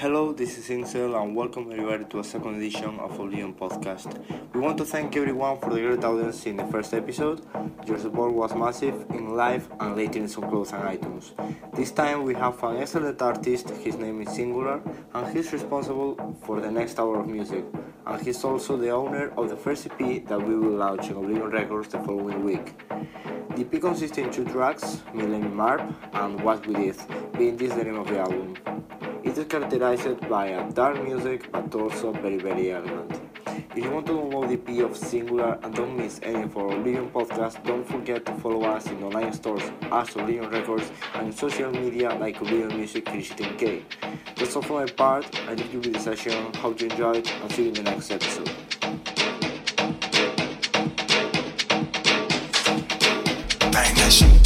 Hello, this is Incel and welcome everybody to a second edition of Oblivion Podcast. We want to thank everyone for the great audience in the first episode. Your support was massive in live and later in SoundCloud and iTunes. This time we have an excellent artist, his name is Singular, and he's responsible for the next hour of music. And he's also the owner of the first EP that we will launch in Oblivion Records the following week. The EP consists in two tracks, Millennium Marp and What We Did, being this the name of the album. It is characterized by a dark music but also very very elegant. If you want to download the EP of Singular and don't miss any of our Oblivion podcast, don't forget to follow us in online stores as Oblivion Records and social media like Oblivion Music 310K. That's all for my part, I leave you with the session, hope you enjoyed and see you in the next episode. Bang that shit.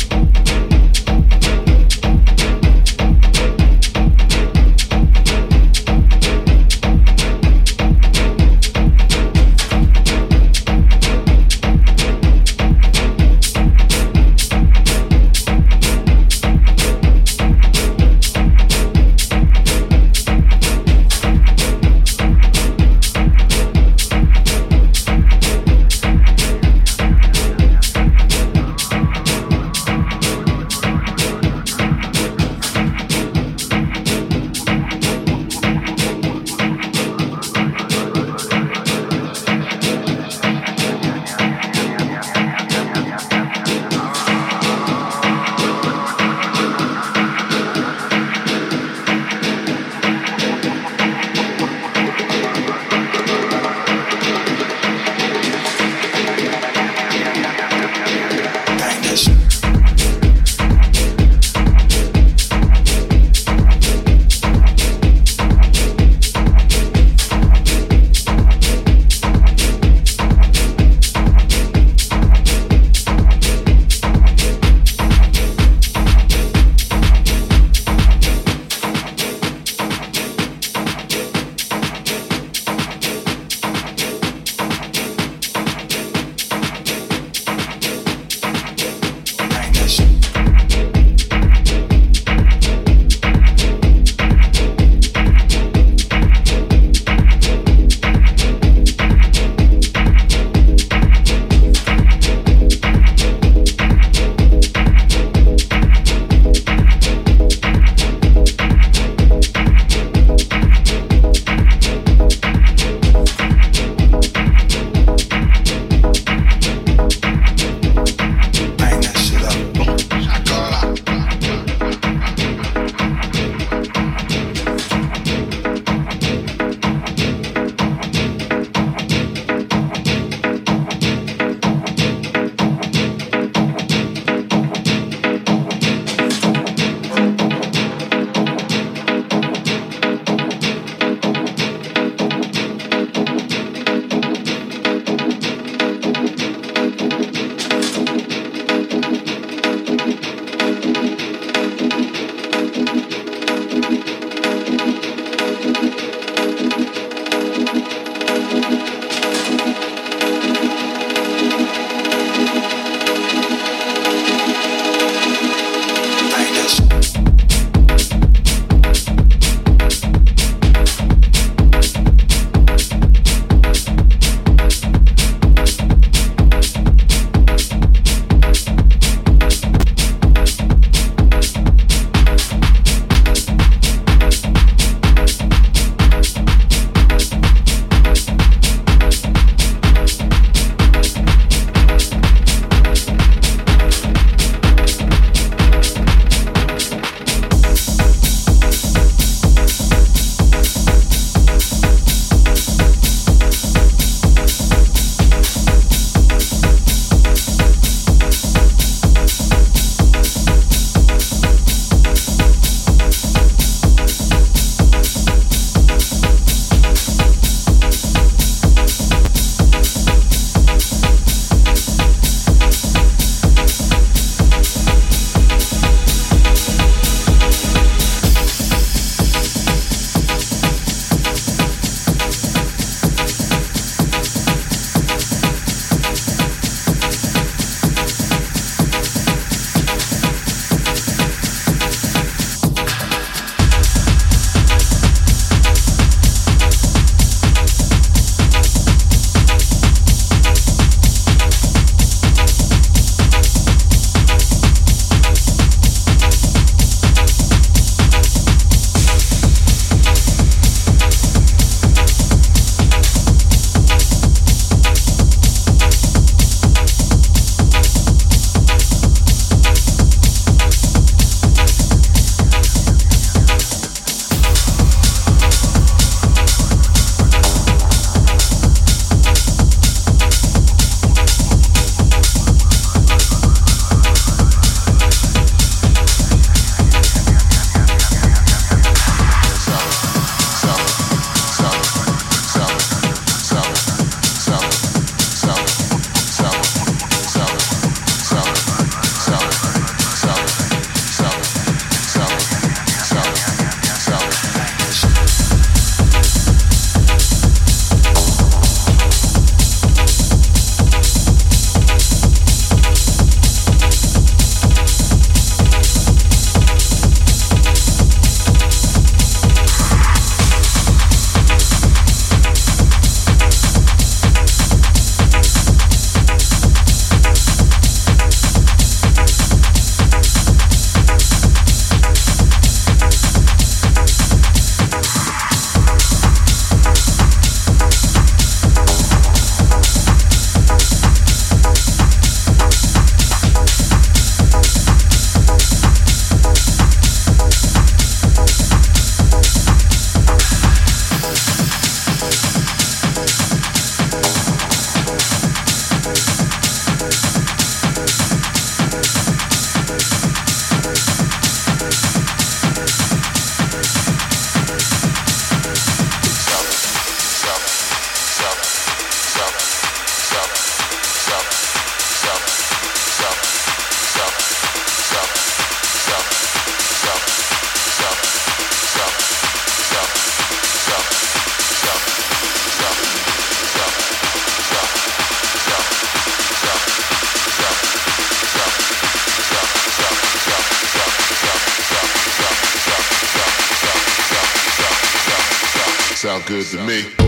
Sound good to me.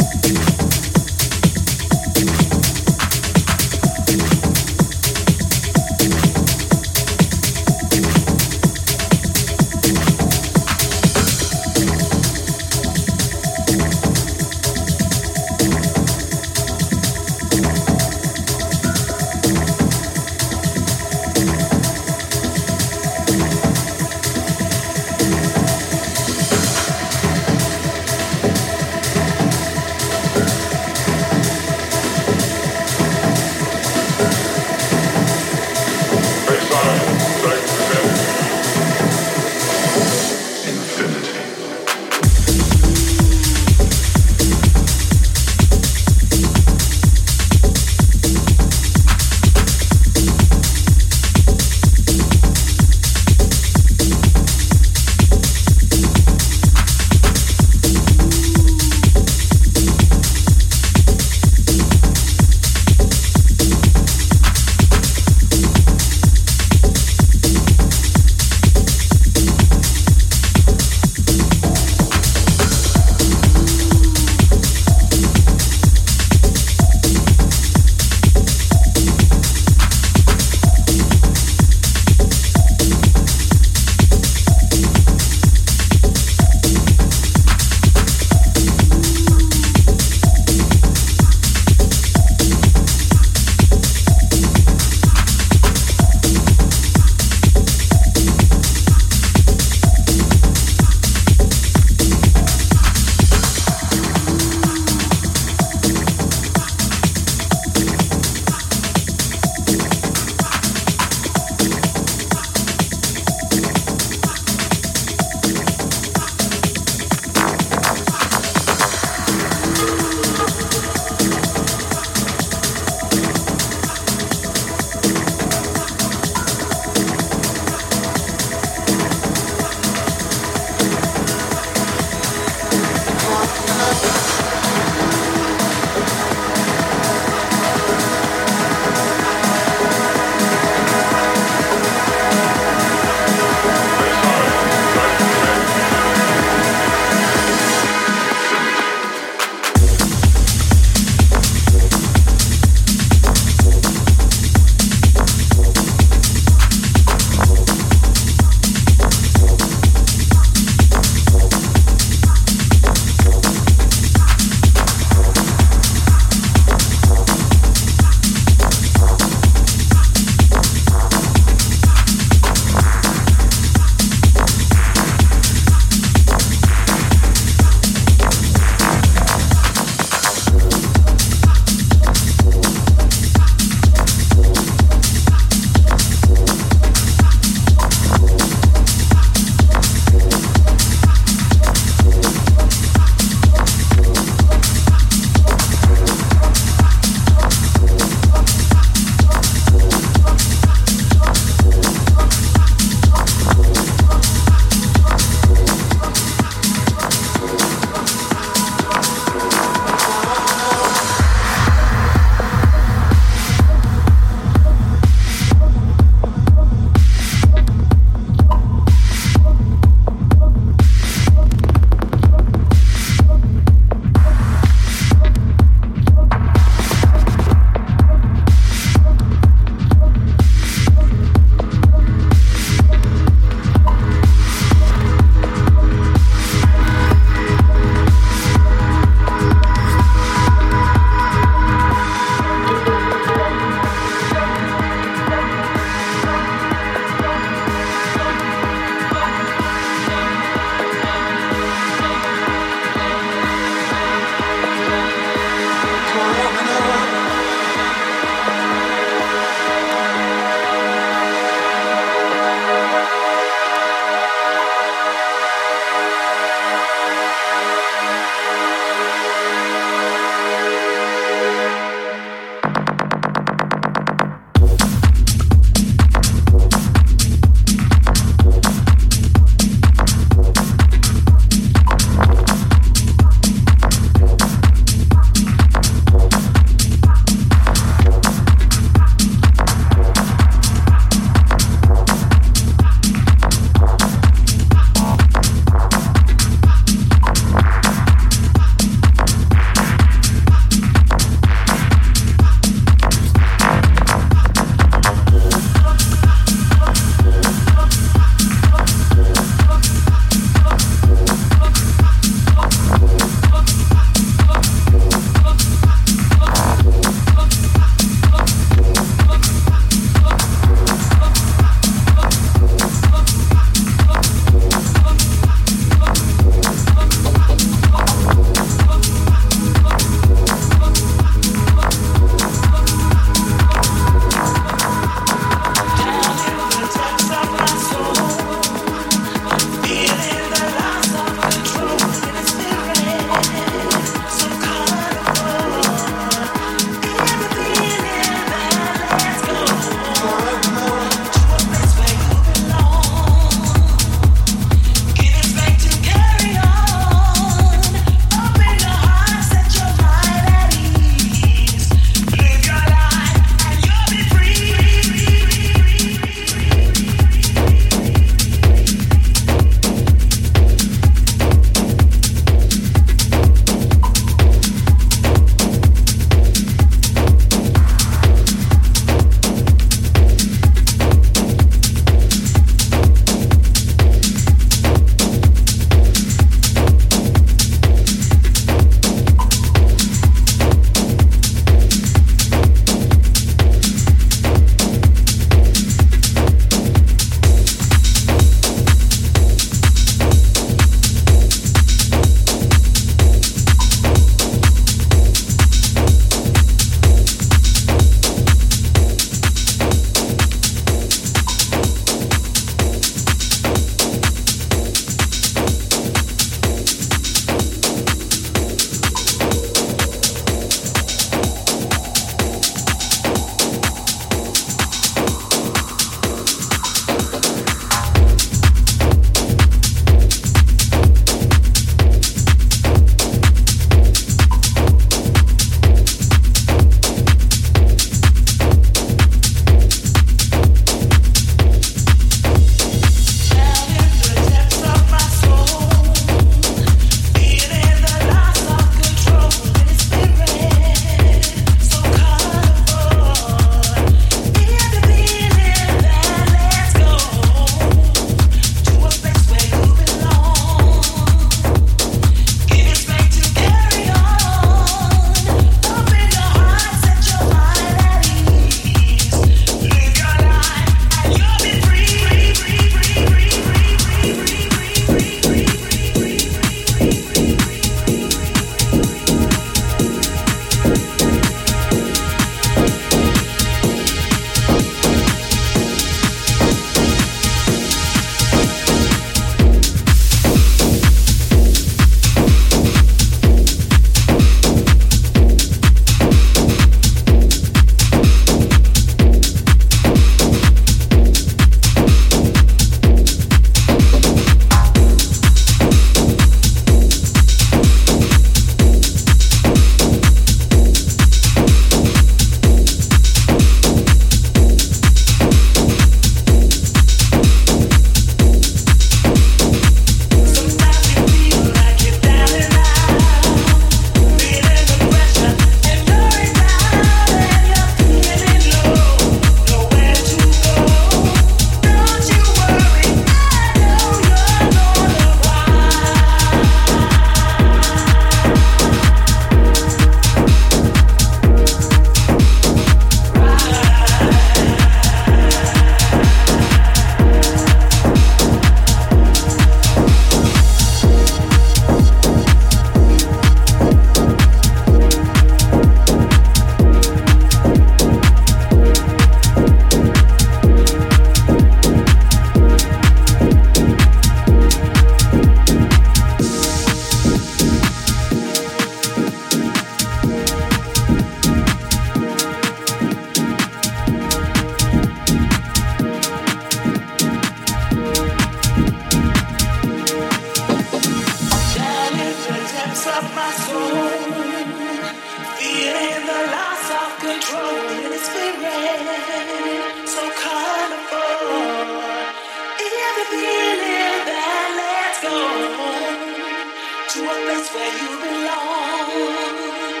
where you belong.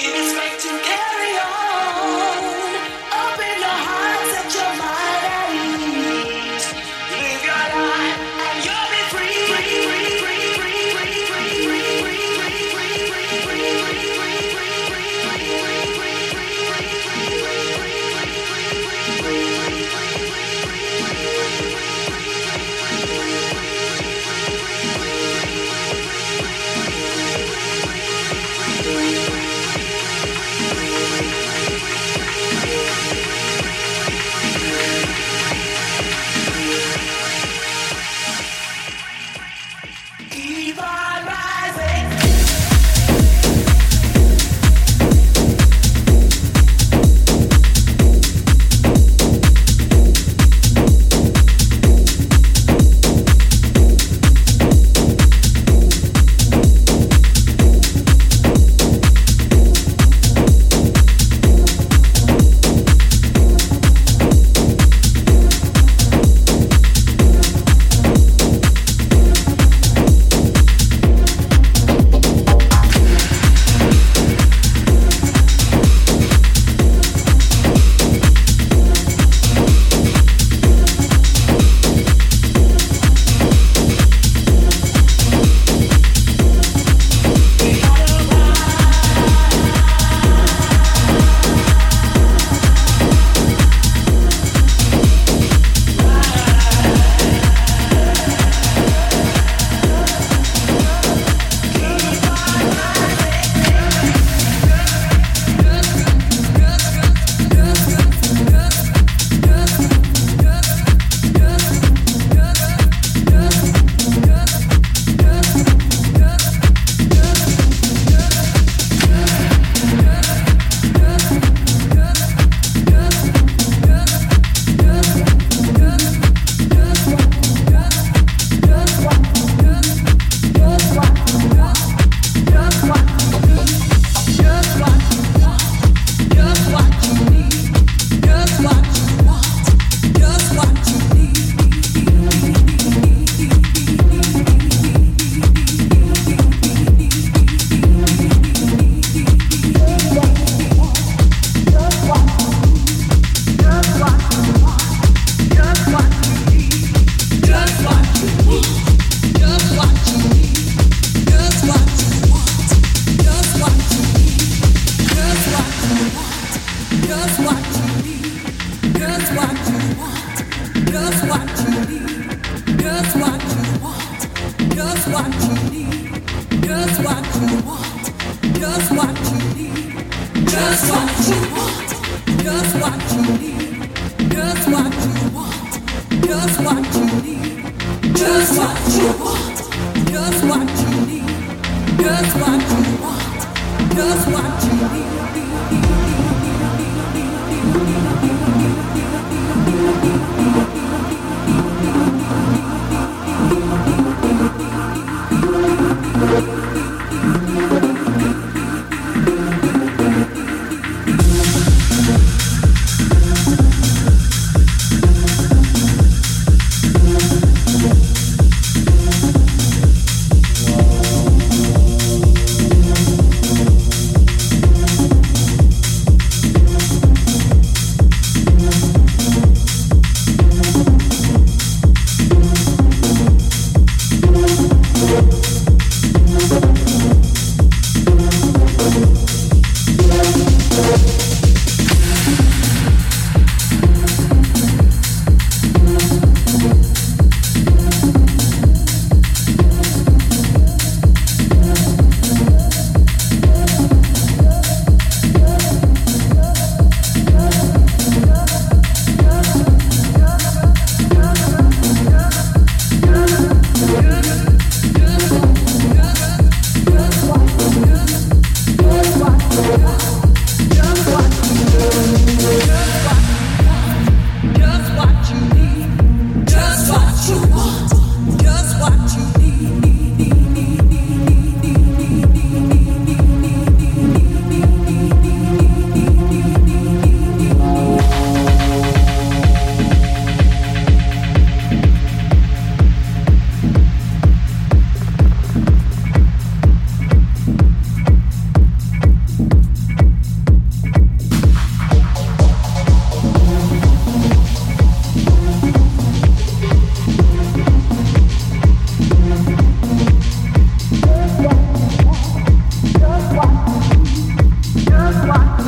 Give it strength to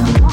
Thank you.